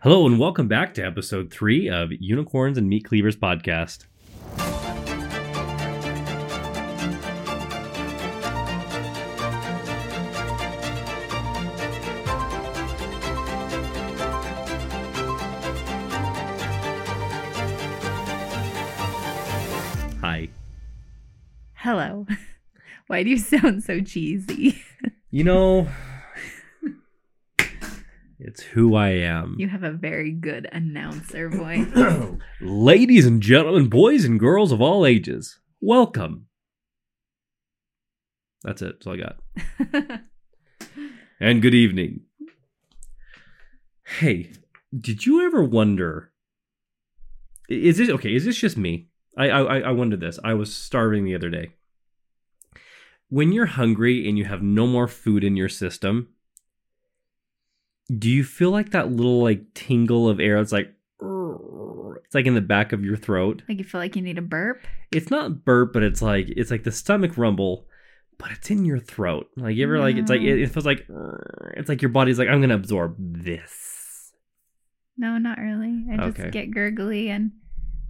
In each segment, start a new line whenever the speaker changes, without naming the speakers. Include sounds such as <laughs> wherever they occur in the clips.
Hello and welcome back to episode three of Unicorns and Meat Cleavers podcast. Hi.
Hello. <laughs> Why do you sound so cheesy?
You know, it's who I am.
You have a very good announcer <coughs> voice. <coughs>
Ladies and gentlemen, boys and girls of all ages, welcome. That's it. That's all I got. <laughs> And good evening. Hey, did you ever wonder? Is this okay? Is this just me? I I I wondered this. I was starving the other day. When you're hungry and you have no more food in your system, do you feel like that little like tingle of air? It's like it's like in the back of your throat.
like you feel like you need a burp?
It's not burp, but it's like it's like the stomach rumble, but it's in your throat. Like you ever like it's like it, it feels like it's like your body's like I'm gonna absorb this.
No, not really. I just
Okay.
get gurgly and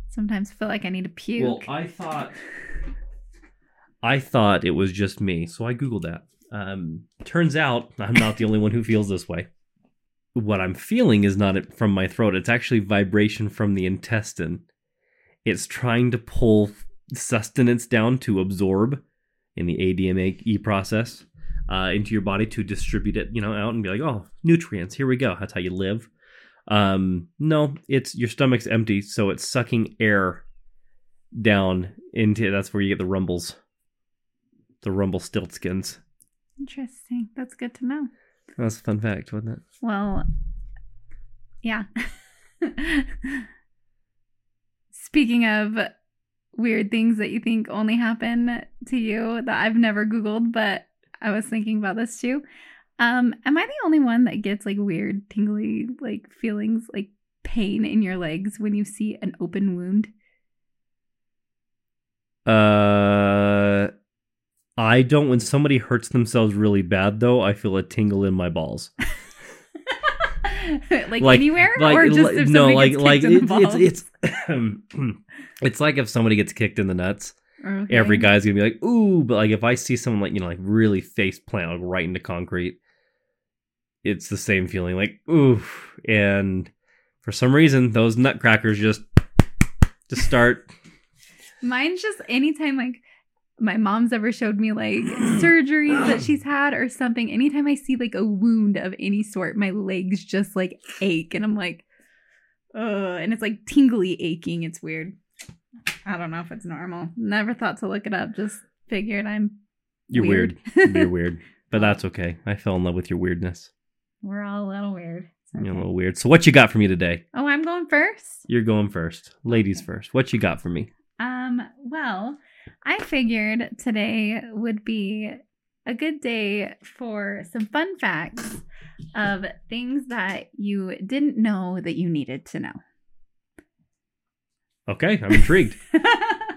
sometimes feel like I need to puke.
Well, I thought I thought it was just me, so I googled that. Um, turns out I'm not the only one who feels this way. What I'm feeling is not from my throat; it's actually vibration from the intestine. It's trying to pull sustenance down to absorb in the ADME process uh, into your body to distribute it, you know, out and be like, oh, nutrients. Here we go. That's how you live. Um, no, it's your stomach's empty, so it's sucking air down into that's where you get the rumbles the rumble stiltskins
Interesting. That's good to know.
That's a fun fact wasn't it
Well, yeah. Speaking of weird things that you think only happen to you that I've never Googled, but I was thinking about this too. Um, am I the only one that gets like weird tingly like feelings like pain in your legs when you see an open wound?
uh i don't when somebody hurts themselves really bad though i feel a tingle in my balls <laughs>
like,
Like-
anywhere?
like
or just if
no
somebody
like
gets
like
kicked in the
it-
balls?
it's it's <clears throat> it's like if somebody gets kicked in the nuts
Okay.
every guy's gonna be like ooh but like if i see someone like you know like really face plant like right into concrete it's the same feeling like ooh and for some reason those nutcrackers just just start
Mine's just anytime like my mom's ever showed me like <gasps> surgeries that she's had or something. Anytime I see like a wound of any sort, my legs just like ache and I'm like, ugh, and it's like tingly aching. It's weird. I don't know if it's normal. Never thought to look it up. Just figured I'm
You're weird. You're <laughs> weird. But that's okay. I fell in love with your weirdness.
We're all a little weird. It's
You're a little weird. So what you got for me today?
Oh, I'm going first.
You're going first. Ladies
Okay.
first. What you got for me?
Um, well, I figured today would be a good day for some fun facts of things that you didn't know that you needed to know.
Okay, I'm intrigued.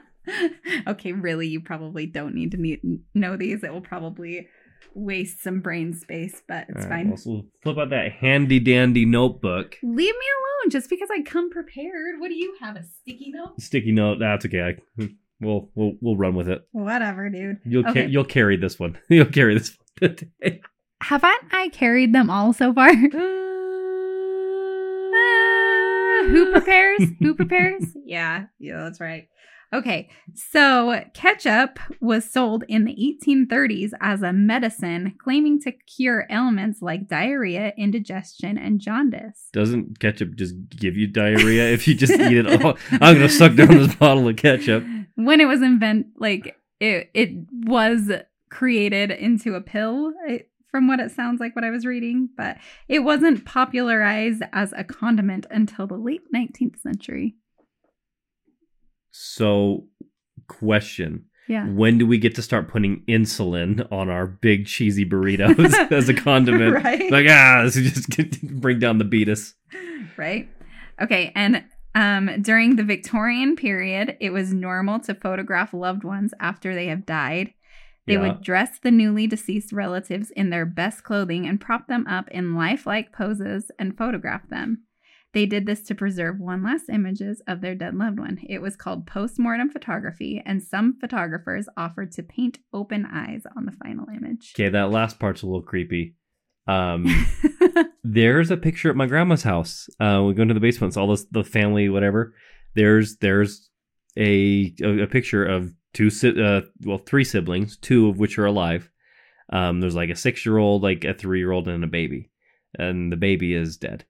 <laughs>
okay, really, you probably don't need to need, know these. It will probably waste some brain space, but it's
All right,
fine.
well, flip out that handy dandy notebook.
Leave me alone just because I come prepared. What do you have? A sticky note?
Sticky note. That's okay. I, hmm, we'll we'll we'll run with it.
Whatever, dude.
You'll ca- you'll carry this one. <laughs> you'll carry this one <laughs> today.
Haven't I carried them all so far? <laughs> Ah, who prepares? Who prepares? yeah, yeah, that's right. Okay, so ketchup was sold in the 1830s as a medicine claiming to cure ailments like diarrhea, indigestion, and jaundice.
Doesn't ketchup just give you diarrhea if you just eat it all? I'm gonna suck down this bottle of ketchup.
When it was invent like it it was created into a pill I- from what it sounds like what I was reading, but it wasn't popularized as a condiment until the late 19th century.
So, question:
Yeah.
When do we get to start putting insulin on our big cheesy burritos <laughs> as a condiment?
right?
Like ah, this is just <laughs> bring down the beatus.
right? Okay, and um, during the Victorian period, it was normal to photograph loved ones after they have died. They
Yeah.
would dress the newly deceased relatives in their best clothing and prop them up in lifelike poses and photograph them. They did this to preserve one last images of their dead loved one. It was called postmortem photography, and some photographers offered to paint open eyes on the final image.
Okay, that last part's a little creepy. Um, <laughs> there's a picture at my grandma's house. Uh, we go into the basement, it's all this, the family, whatever. There's there's a a, a picture of two si- uh, well three siblings, two of which are alive. Um, there's like a six year old, like a three year old, and a baby, and the baby is dead.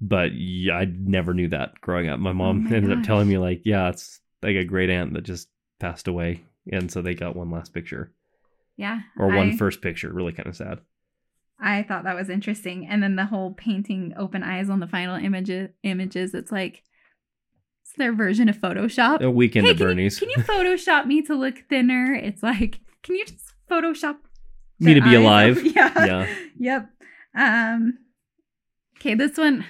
But yeah, I never knew that growing up. My mom
my
ended up telling me like, yeah, it's like a great aunt that just passed away, and so they got one last picture
yeah.
or one
I-
first picture. Really kind of sad.
I thought that was interesting. And then the whole painting open eyes on the final images images, it's like it's their version of Photoshop.
A weekend
Hey,
at
can you- Can you, Photoshop me to look thinner? It's like, can you just Photoshop
Me to be alive.
up? <laughs> Yeah.
Yeah.
Yep. Um Okay, this one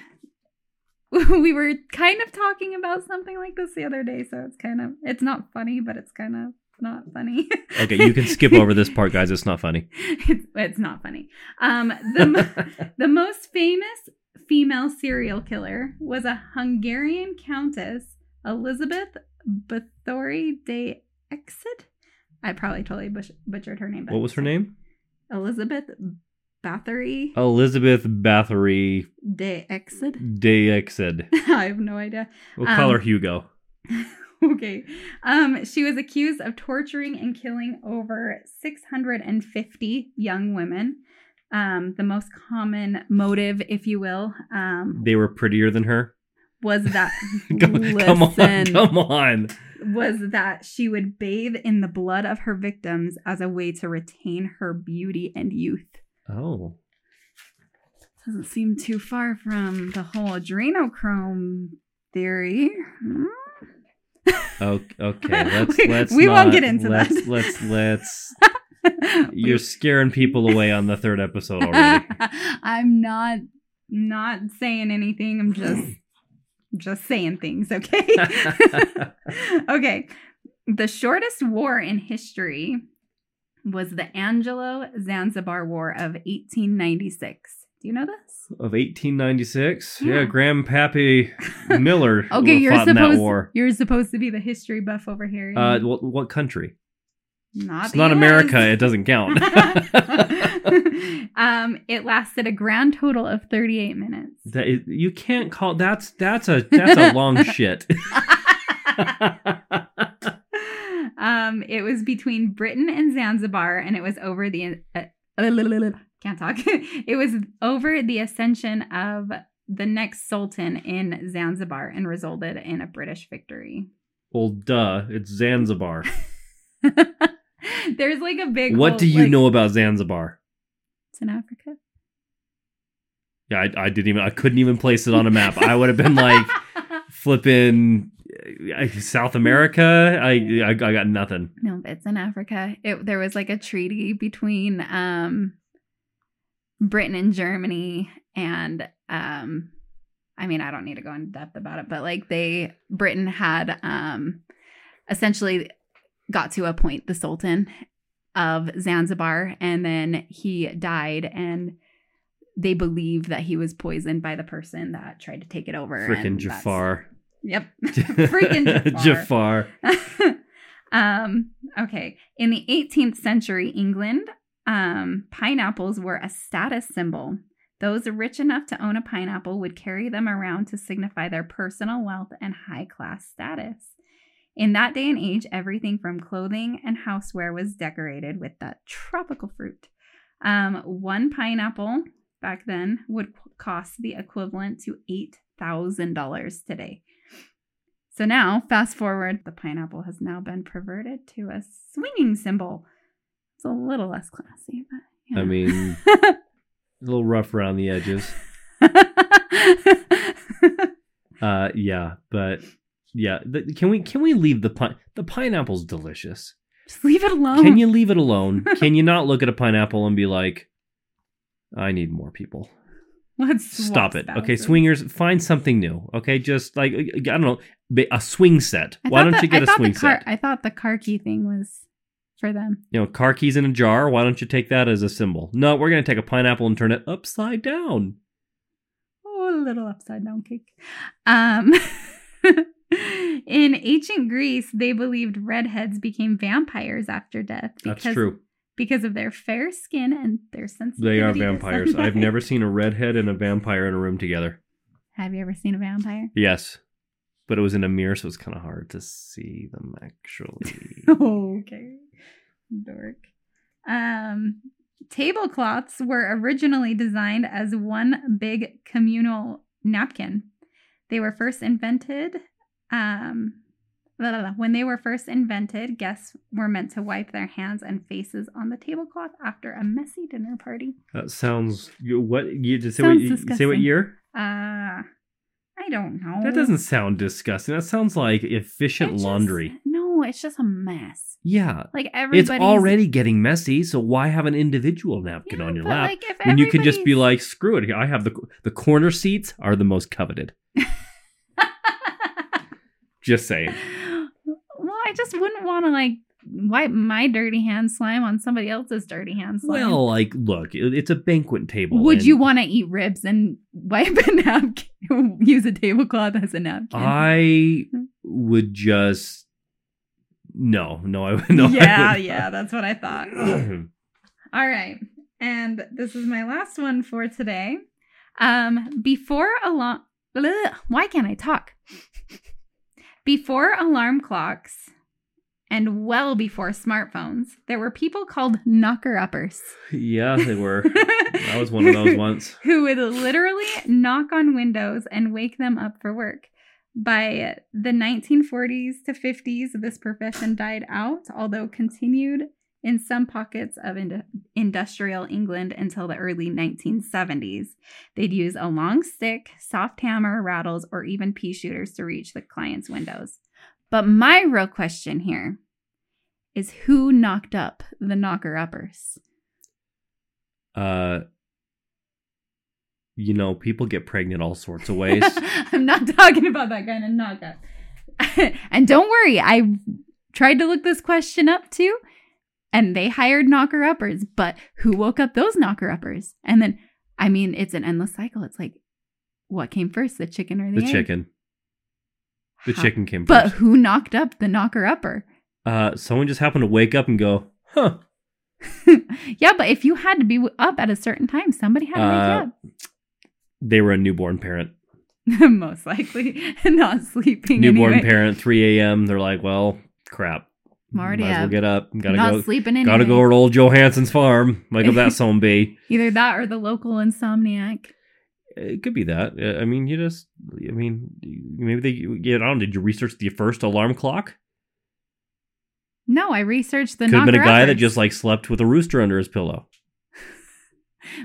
<laughs> we were kind of talking about something like this the other day, so it's kind of it's not funny, but it's kind of not funny. <laughs>
Okay, you can skip over this part, guys. It's not funny. <laughs>
it's, it's not funny. Um the <laughs> The most famous female serial killer was a Hungarian countess, Elizabeth Bathory de Ecsed. I probably totally bush- butchered her name. but-
what was her name?
Elizabeth Bathory
Elizabeth Bathory
de Ecsed.
Dexed.
I have no idea.
We'll call
Um,
her Hugo. <laughs>
okay. Um, she was accused of torturing and killing over 650 young women. Um, the most common motive, if you will, um,
They were prettier than her.
was that <laughs>
come, come on, come on.
was that she would bathe in the blood of her victims as a way to retain her beauty and youth.
Oh,
Doesn't seem too far from the whole adrenochrome theory. Hmm?
Okay. okay. <laughs> Let's
We-
let's.
we won't get into
let's,
that.
Let's let's. <laughs> You're scaring people away on the third episode already. <laughs>
I'm not not saying anything. I'm just just saying things, okay? okay. The shortest war in history was the Anglo Zanzibar War of 1896. Do you know this?
of 1896.
Yeah.
Yeah, Grandpappy <laughs> Miller.
Okay, you're
fought in that
supposed
war.
you're supposed to be the history buff over here.
Uh, what, what country?
not
It's not
US.
America. It doesn't count. <laughs>
um, it lasted a grand total of 38 minutes.
That is, you can't call that's that's a that's a long <laughs> shit.
um, it was between Britain and Zanzibar, and it was over the uh, can't talk. <laughs> it was over the ascension of the next sultan in Zanzibar, and resulted in a British victory.
well, duh, it's Zanzibar. <laughs>
There's like a big.
What
whole,
do you
like-
know about Zanzibar?
It's in Africa.
Yeah, I, I didn't even I couldn't even place it on a map. I would have been like <laughs> flipping South America. I, I I got nothing.
No, it's in Africa. It, there was like a treaty between um, Britain and Germany, and um, I mean, I don't need to go in depth about it, but like they, Britain had um, essentially got to appoint the Sultan of Zanzibar, and then he died, and they believe that he was poisoned by the person that tried to take it over.
Freaking Jafar.
Yep. <laughs> Freaking Jafar.
Jafar. <laughs>
um, okay. In the 18th century England, um, pineapples were a status symbol. Those rich enough to own a pineapple would carry them around to signify their personal wealth and high class status. In that day and age, everything from clothing and houseware was decorated with that tropical fruit. Um, one pineapple back then would cost the equivalent to $8,000 today. So now, fast forward, the pineapple has now been perverted to a swinging symbol. It's a little less classy, but yeah.
I mean, <laughs> a little rough around the edges. <laughs> Uh, yeah, but yeah, the, can we can we leave the pine? The pineapple's delicious.
just leave it alone.
Can you leave it alone? <laughs> Can you not look at a pineapple and be like, I need more people?
Let's
Stop it. Okay, swingers, find something new. Okay, just like I don't know, a swing set.
I
Why don't you get
I
a swing
car,
set?
I thought the car key thing was for them.
You know, car keys in a jar. Why don't you take that as a symbol? No, we're gonna take a pineapple and turn it upside down.
Oh a little upside down cake. Um, <laughs> in ancient Greece, they believed redheads became vampires after death
That's true.
because of their fair skin and their sensitivity.
They are vampires. I've never seen a redhead and a vampire in a room together.
Have you ever seen a vampire?
Yes. But it was in a mirror, so it's kind of hard to see them actually. <laughs>
okay. Dork. Um, tablecloths were originally designed as one big communal napkin. They were first invented. Um, blah, blah, blah. when they were first invented, guests were meant to wipe their hands and faces on the tablecloth after a messy dinner party.
that sounds. What you just say? What,
Sounds
you- say what year?
Uh, I don't know.
That doesn't sound disgusting. That sounds like efficient
just-
laundry.
No, it's just a mess.
Yeah.
Like everybody's
It's already getting messy, so why have an individual napkin
Yeah,
on your lap
like,
when you can just be like, screw it. I have the the corner seats are the most coveted. <laughs> Just saying.
well, I just wouldn't want to like wipe my dirty hand slime on somebody else's dirty hand slime.
Well, like, look, it's a banquet table.
would you want to eat ribs and wipe a napkin? <laughs> Use a tablecloth as a napkin?
I <laughs> would just no, no, I would <laughs> no.
yeah,
I
yeah, that's what I thought. <clears throat> All right. And this is my last one for today. Um, before alarm why can't I talk? before alarm clocks and well before smartphones, there were people called knocker uppers.
yeah, they were. <laughs> I was one of those once.
Who would literally knock on windows and wake them up for work. By the 1940s to 50s, this profession died out, although continued in some pockets of ind- industrial England until the early 1970s. They'd use a long stick, soft hammer, rattles, or even pea shooters to reach the client's windows. But my real question here is who knocked up the knocker uppers?
Uh, you know, people get pregnant all sorts of ways. <laughs>
I'm not talking about that kind of knock up. <laughs> and don't worry, I tried to look this question up too, and they hired knocker uppers, but who woke up those knocker uppers? And then, I mean, it's an endless cycle. It's like, what came first, the chicken or the,
the
egg?
chicken. The
Huh.
chicken came
But
first.
who knocked up the knocker upper?
Uh, someone just happened to wake up and go, huh? <laughs>
yeah, but if you had to be up at a certain time, somebody had to
Uh,
wake
They were a newborn parent. <laughs>
Most likely, <laughs> not sleeping.
Newborn
anyway.
parent, 3 a.m. They're like, well, crap.
I'm already
Might as well get up. Gotta
not
go.
sleeping anyway.
Gotta go to old Johansson's farm. Wake up that <laughs> son be.
Either that or the local insomniac.
It could be that. I mean, you just. I mean, maybe they. Don't. know, Did you research the first alarm clock?
No, I researched the
Could have been a guy that just like slept with a rooster under his pillow.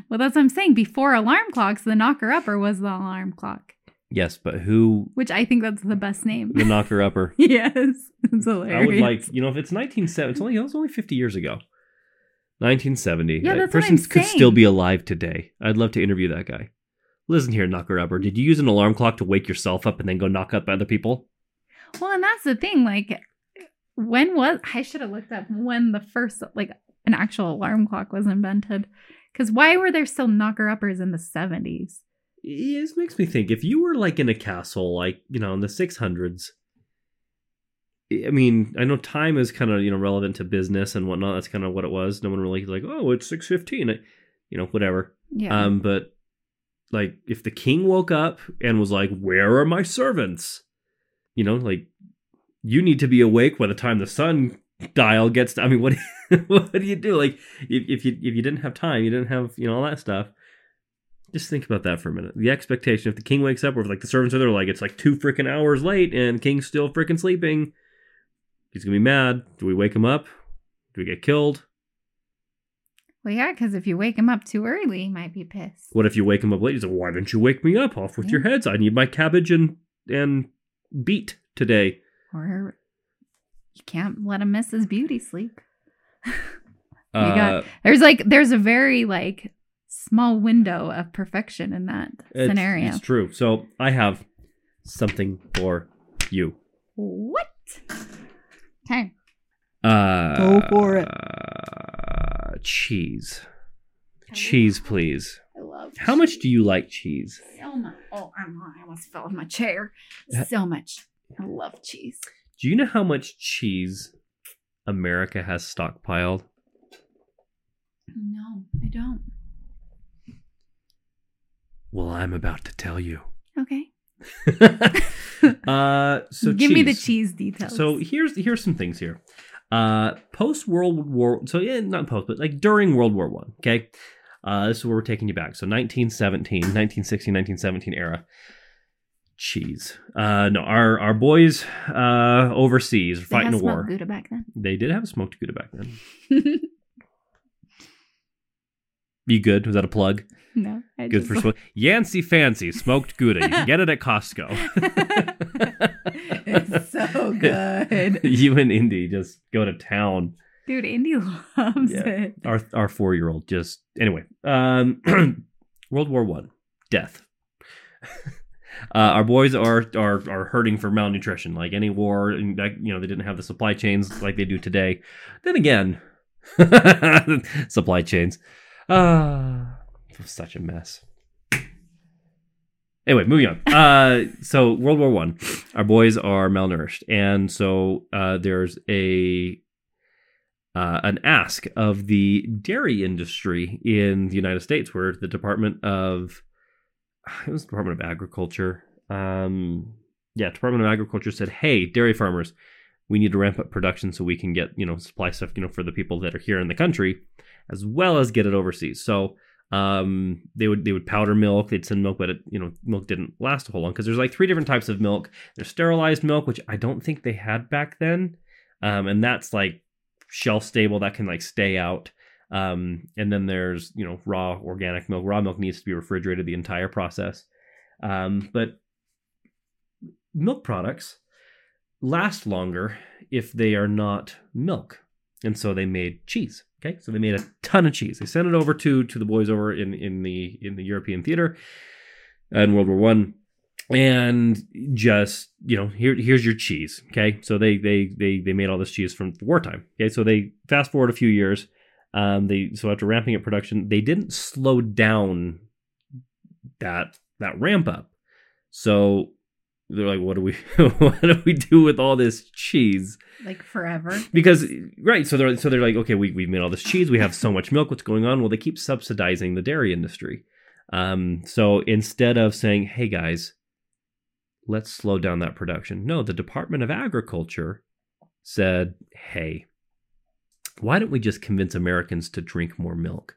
Well, that's what I'm saying. Before alarm clocks, the knocker upper was the alarm clock,
Yes, but who
which I think that's the best name.
the knocker upper? <laughs>
yes, it's hilarious.
I would like, you know, if it's 1970, it's only, it was only 50 years ago. 1970.
Yeah,
That person could still be alive today. I'd love to interview that guy. Listen here, knocker upper. Did you use an alarm clock to wake yourself up and then go knock up other people?
Well, and that's the thing. Like, when was I should have looked up when the first like an actual alarm clock was invented? Because why were there still knocker uppers in the 70s?
Yeah, This makes me think if you were like in a castle, like, you know, in the 600s, I mean, I know time is kind of, you know, relevant to business and whatnot. That's kind of what it was. No one really like, oh, it's 615. You know, whatever.
Yeah.
Um, but like if the king woke up and was like, "Where are my servants?" You know, like you need to be awake by the time the sun dial gets. To, I mean, what <laughs> what do you do? Like if, if you if you didn't have time, you didn't have you know all that stuff. Just think about that for a minute. The expectation if the king wakes up, or if like the servants are there, like it's like two freaking hours late and king's still freaking sleeping. He's gonna be mad. Do we wake him up? Do we get killed?
well, yeah, because if you wake him up too early, he might be pissed.
What if you wake him up late? He's like, why didn't you wake me up? Off with your heads. I need my cabbage and and beet today.
Or you can't let him miss his beauty sleep.
Uh,
got- There's like there's a very like small window of perfection in that
it's,
scenario.
It's true. So I have something for you.
What? Okay.
Uh,
Go for it.
Uh, cheese. Cheese, please.
I love
How much do you like cheese?
so Oh my! Oh, I'm, I almost fell in my chair. So much. I love cheese.
Do you know how much cheese America has stockpiled?
No, I don't.
Well, I'm about to tell you.
Okay. <laughs>
uh, so
Give me the
cheese.
cheese details.
So here's here's some things here. Uh, post World War, so yeah, not post, but like during World War One. Okay, uh, this is where we're taking you back. So 1917, 1916, 1917 era. Cheese. Uh, no, our our boys uh overseas fighting a war.
smoked Gouda back then.
They did have a smoked Gouda back then. <laughs> You good? Was that a plug?
no, I
Good for smoke. Yancey Fancy smoked Gouda. You can get it at Costco. <laughs> <laughs>
it's so good,
you and Indy just go to town.
dude. Indy loves
Yeah.
it.
Our our four year old just anyway. Um, <clears throat> World War One, death. Uh, our boys are, are are hurting for malnutrition, like any war. And that, you know, they didn't have the supply chains like they do today. Then again, <laughs> supply chains. Ah, was such a mess. Anyway, moving on. Uh, so World War One, our boys are malnourished, and so uh, there's a uh, an ask of the dairy industry in the United States, where the Department of <sighs> it was Department of Agriculture, um, yeah, Department of Agriculture said, "Hey, dairy farmers, we need to ramp up production so we can get you know supply stuff you know for the people that are here in the country, as well as get it overseas." So um they would they would powder milk they'd send milk but it you know milk didn't last a whole long because there's like three different types of milk. There's sterilized milk which i don't think they had back then. Um and that's like shelf stable that can like stay out um and then there's you know raw organic milk. Raw milk needs to be refrigerated the entire process. Um but milk products last longer if they are not milk. And so they made cheese okay? So they made a ton of cheese. They sent it over to to the boys over in in the in the european theater in world war one. And just you know here here's your cheese okay? So they they they they made all this cheese from wartime okay? So they fast forward a few years um they so after ramping up production they didn't slow down that that ramp up. So they're like what do we <laughs> what do we do with all this cheese?
Like forever.
because right so they're so they're like okay we, we've made all this cheese we have so much milk what's going on? Well they keep subsidizing the dairy industry. Um, so instead of saying hey guys let's slow down that production no the department of agriculture said hey why don't we just convince americans to drink more milk?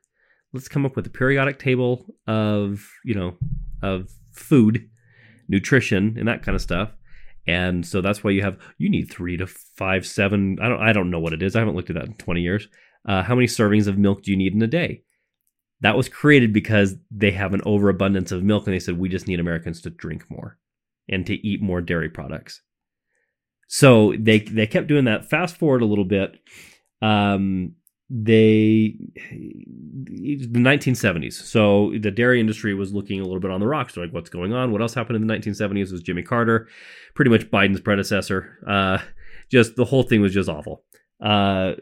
Let's come up with a periodic table of you know of food nutrition and that kind of stuff. And so that's why you have you need three to five seven i don't i don't know what it is. I haven't looked at that in 20 years. Uh, how many servings of milk do you need in a day? That was created because they have an overabundance of milk and they said we just need americans to drink more and to eat more dairy products. So they they kept doing that. Fast forward a little bit um they the 1970s so the dairy industry was looking a little bit on the rocks. They're like what's going on? What else happened in the 1970s was jimmy carter pretty much biden's predecessor. Uh just the whole thing was just awful. Uh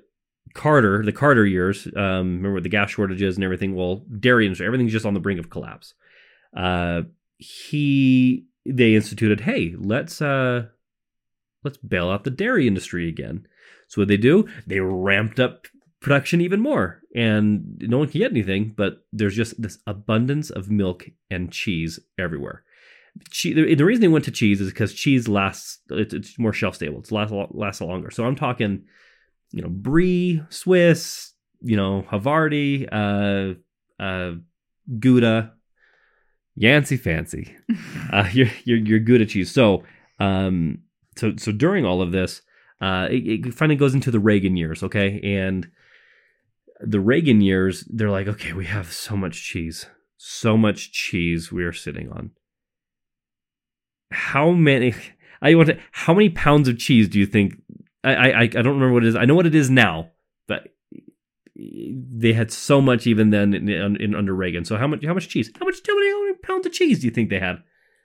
carter the carter years um remember the gas shortages and everything? Well dairy industry everything's just on the brink of collapse. Uh he they instituted hey let's uh let's bail out the dairy industry again so what they do they ramped up production even more. And no one can get anything but there's just this abundance of milk and cheese everywhere. Che- the, reason they went to cheese is because cheese lasts it's, it's more shelf stable. It's lasts, lasts longer. So i'm talking you know brie swiss you know havarti uh uh gouda. Yancey fancy. <laughs> Uh your your, your gouda cheese. So um so so during all of this uh it, it finally goes into the reagan years okay and the Reagan years, they're like, okay, we have so much cheese, so much cheese we are sitting on. How many? I want to. How many pounds of cheese do you think? I I I don't remember what it is. I know what it is now, but they had so much even then in, in, in under Reagan. So how much? How much cheese? How much? How many, how many pounds of cheese do you think they had?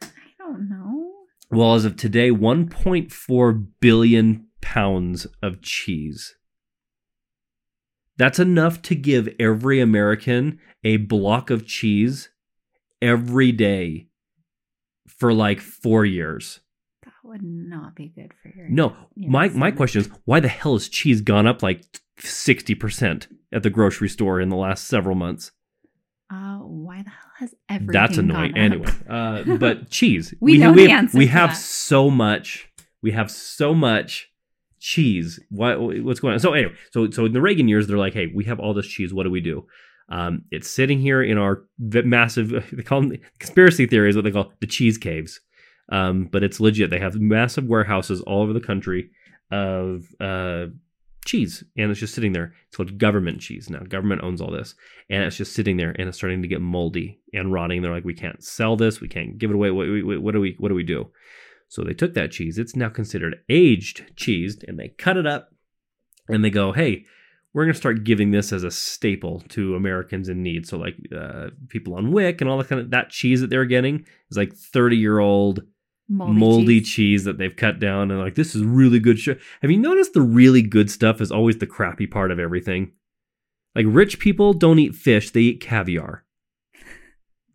I don't know.
Well, as of today, 1.4 billion pounds of cheese. That's enough to give every American a block of cheese every day for like four years.
That would not be good for your.
No, my my question is why the hell has cheese gone up like sixty percent at the grocery store in the last several months?
Uh, why the hell has everything?
That's annoying. Anyway, uh, but <laughs> cheese.
We know
we
the
have,
answer
We have
that.
so much. We have so much cheese. What what's going on? So anyway, so so in the Reagan years, they're like, hey, we have all this cheese. What do we do? Um, it's sitting here in our massive. <laughs> They call them conspiracy theory is what they call the cheese caves. Um, but it's legit. They have massive warehouses all over the country of uh, cheese, and it's just sitting there. It's called government cheese now. Government owns all this, and it's just sitting there, and it's starting to get moldy and rotting. They're like, we can't sell this. We can't give it away. What, what, what do we? What do we do? So they took that cheese. It's now considered aged cheese, and they cut it up, and they go, hey. We're going to start giving this as a staple to Americans in need. So, like uh, people on WIC and all that kind of that cheese that they're getting is like 30 year old
moldy,
moldy,
cheese.
cheese. that they've cut down and like this is really good shit. Have you noticed the really good stuff is always the crappy part of everything? Like rich people don't eat fish, they eat caviar. <laughs>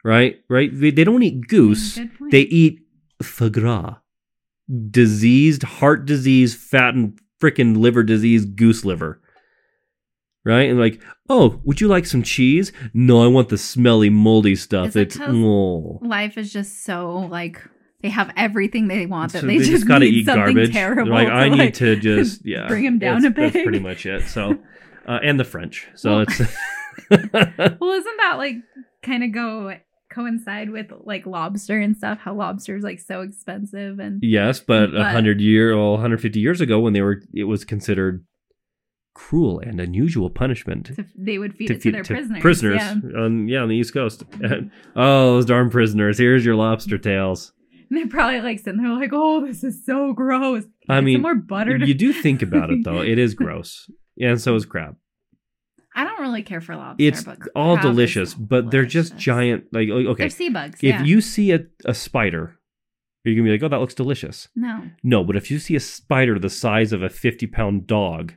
Right? Right? They, they don't eat goose, they eat foie gras. Diseased, heart disease, fat and freaking liver disease goose liver. Right? And like, oh, would you like some cheese? No, I want the smelly, moldy stuff. It's
'cause
oh.
life is just so like they have everything they want that
So
they, just,
gotta
need
eat garbage.
terrible.
They're like, I need
like,
to just <laughs> yeah
bring 'em down a
That's pretty much it. So, uh, and the French. So
Well-
it's <laughs>
Well, isn't that like kind of go coincide with like lobster and stuff? How lobster's like so expensive and
yes, but a hundred year or 150 years ago, when they were, it was considered cruel and unusual punishment.
to, they would feed
to
it to their
to
prisoners.
prisoners
Yeah.
on yeah on the East Coast. <laughs> oh, those darn prisoners! Here's your lobster tails.
And they're probably like sitting there like, oh, this is so gross.
I mean,
more butter.
You do think about it though; <laughs> it is gross, and so is crab.
I don't really care for lobster.
It's
but
all delicious, but they're just giant. Like okay,
They're sea bugs.
if
yeah.
you see a, a spider, you're gonna be like, "Oh, that looks delicious."
no,
No, but if you see a spider the size of a 50 pound dog,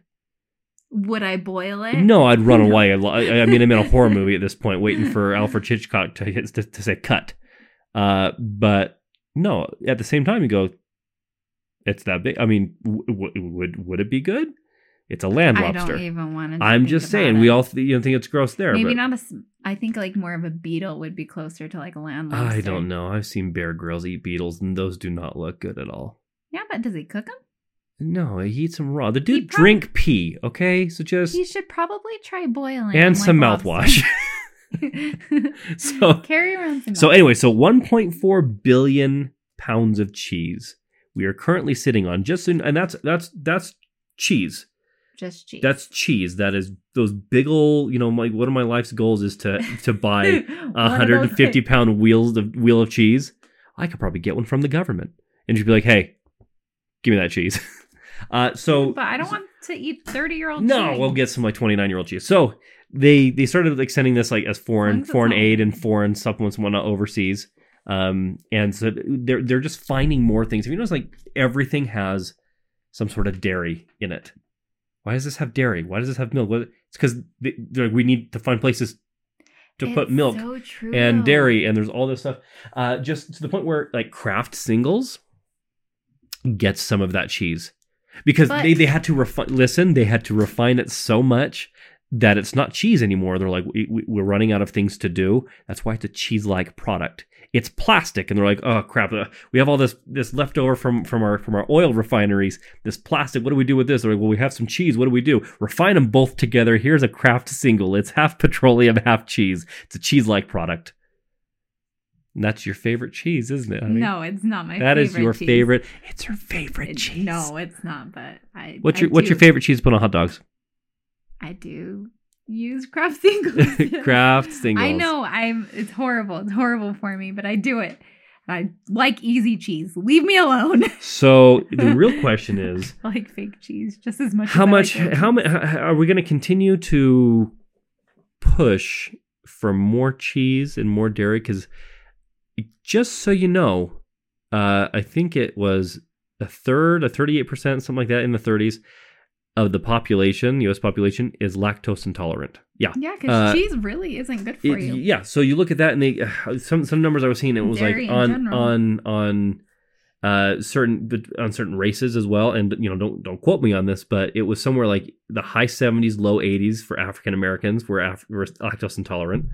would I boil it?
no, I'd run <laughs>
No.
away. I, I mean, I'm in a horror movie at this point, <laughs> waiting for Alfred Hitchcock to, to, to say cut. Uh, but no, at the same time, you go, it's that big. I mean, w- w- would would it be good? It's a land lobster.
I don't even want to.
I'm just saying, we all th- you know, think it's gross there.
maybe not a. I think like more of a beetle would be closer to like a land lobster.
I don't know. I've seen Bear Grylls eat beetles, and those do not look good at all.
Yeah, but does he cook them?
No, he eats them raw. The dude
prob-
drink pee. Okay, so just
He should probably try boiling
and some
like
mouthwash. <laughs> <laughs> so <laughs>
carry around some.
so
mouthwash.
anyway, so 1.4 billion pounds of cheese we are currently sitting on just in, and that's that's that's cheese.
Just cheese.
That's cheese. That is those big ol' you know, my one of my life's goals is to to buy <laughs> a
hundred
and
fifty
pound wheels of wheel of cheese. I could probably get one from the government and just be like, hey, give me that cheese. <laughs> uh, so
But I don't want to eat thirty year old.
no, we'll get some like 29 year old cheese. So they they started like sending this like as foreign foreign aid and foreign supplements and whatnot overseas. Um, and so they're they're just finding more things. If you notice, like everything has some sort of dairy in it. Why does this have dairy? Why does this have milk? It's because we need to find places to put milk
so
and dairy, and there's all this stuff. Uh, just to the point where like Kraft singles gets some of that cheese because
But-
they, they had to refine. Listen, they had to refine it so much that it's not cheese anymore. They're like, we, we- we're running out of things to do. That's why it's a cheese-like product. It's plastic, and they're like, oh crap, uh, we have all this this leftover from from our from our oil refineries. This plastic, what do we do with this? They're like, well, we have some cheese. What do we do? Refine them both together. Here's a Kraft single. It's half petroleum, <laughs> half cheese. It's a cheese-like product. And that's your favorite cheese, isn't it? honey?
No, it's not my. Favorite.
That is your
cheese.
favorite. It's your favorite
It-
cheese.
No, it's not. But I.
What's
I
your What's your favorite cheese to put on hot dogs?
I do use <laughs> Kraft singles.
Kraft singles.
I know I'm. It's horrible. It's horrible for me, but I do it. I like easy cheese. Leave me alone. <laughs>
So the real question is, <laughs>
I like fake cheese just as much.
how
as I
much?
like
How much are we going to continue to push for more cheese and more dairy? Because just so you know, uh, I think it was a third, a thirty-eight percent, something like that, in the 30s. Of the population, U.S. population, is lactose intolerant. Yeah.
Yeah, because
Uh,
cheese really isn't good for
It-
you.
yeah, so you look at that, and they <sighs> some some numbers I was seeing it was
Dairy
like on on on uh certain on certain races as well, and you know don't don't quote me on this, but it was somewhere like the high seventies, low eighties for African Americans were, Af- were lactose intolerant.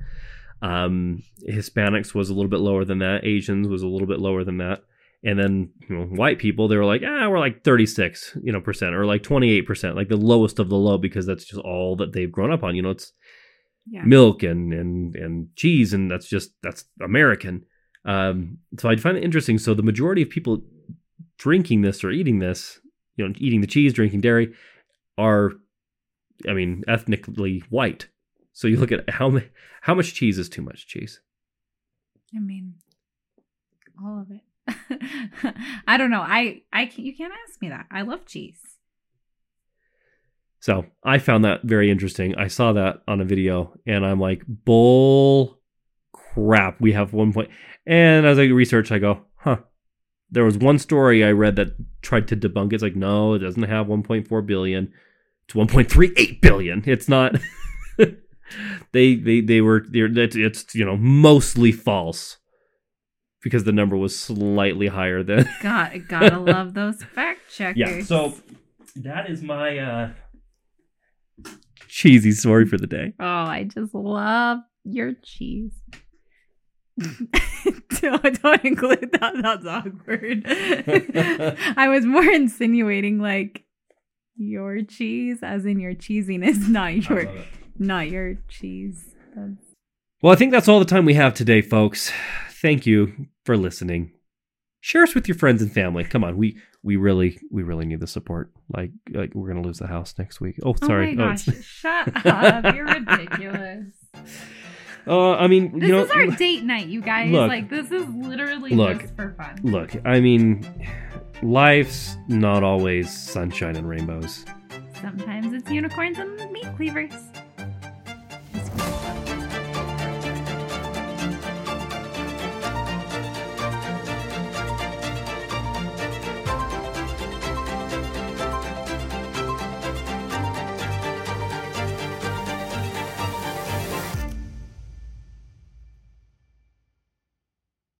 Um, Hispanics was a little bit lower than that. Asians was a little bit lower than that. And then you know, white people, they were like, ah, we're like 36, you know, percent or like 28 percent, like the lowest of the low because that's just all that they've grown up on. You know, it's
Yeah.
milk and and and cheese and that's just that's american um so i find it interesting so the majority of people drinking this or eating this you know eating the cheese drinking dairy are i mean ethnically white so you look at how how much cheese is too much cheese
I mean, all of it. <laughs> I don't know. I I can, you can't ask me that. I love cheese.
so i found that very interesting i saw that on a video and i'm like bull crap we have one point. and as i research i go huh there was one story i read that tried to debunk it. it's like no it doesn't have 1.4 billion it's 1.38 billion it's not <laughs> they they they were it's you know mostly false because the number was slightly higher than <laughs>
God, gotta <laughs> love those fact checkers.
yeah so that is my uh cheesy story for the day
Oh, I just love your cheese. <laughs> don't, don't include that. That's awkward. I was more insinuating like your cheese, as in your cheesiness, not your not your cheese. That's...
Well, I think that's all the time we have today, folks. Thank you for listening. Share us with your friends and family. Come on, we we really we really need the support. Like like we're gonna lose the house next week. Oh, sorry.
Oh my
Oh,
gosh!
it's- <laughs>
Shut up! You're ridiculous.
uh, I mean,
This
you know,
is our date night, you guys.
Look.
like this is literally
Look.
just for fun.
look. I mean, life's not always sunshine and rainbows.
Sometimes it's unicorns and meat cleavers.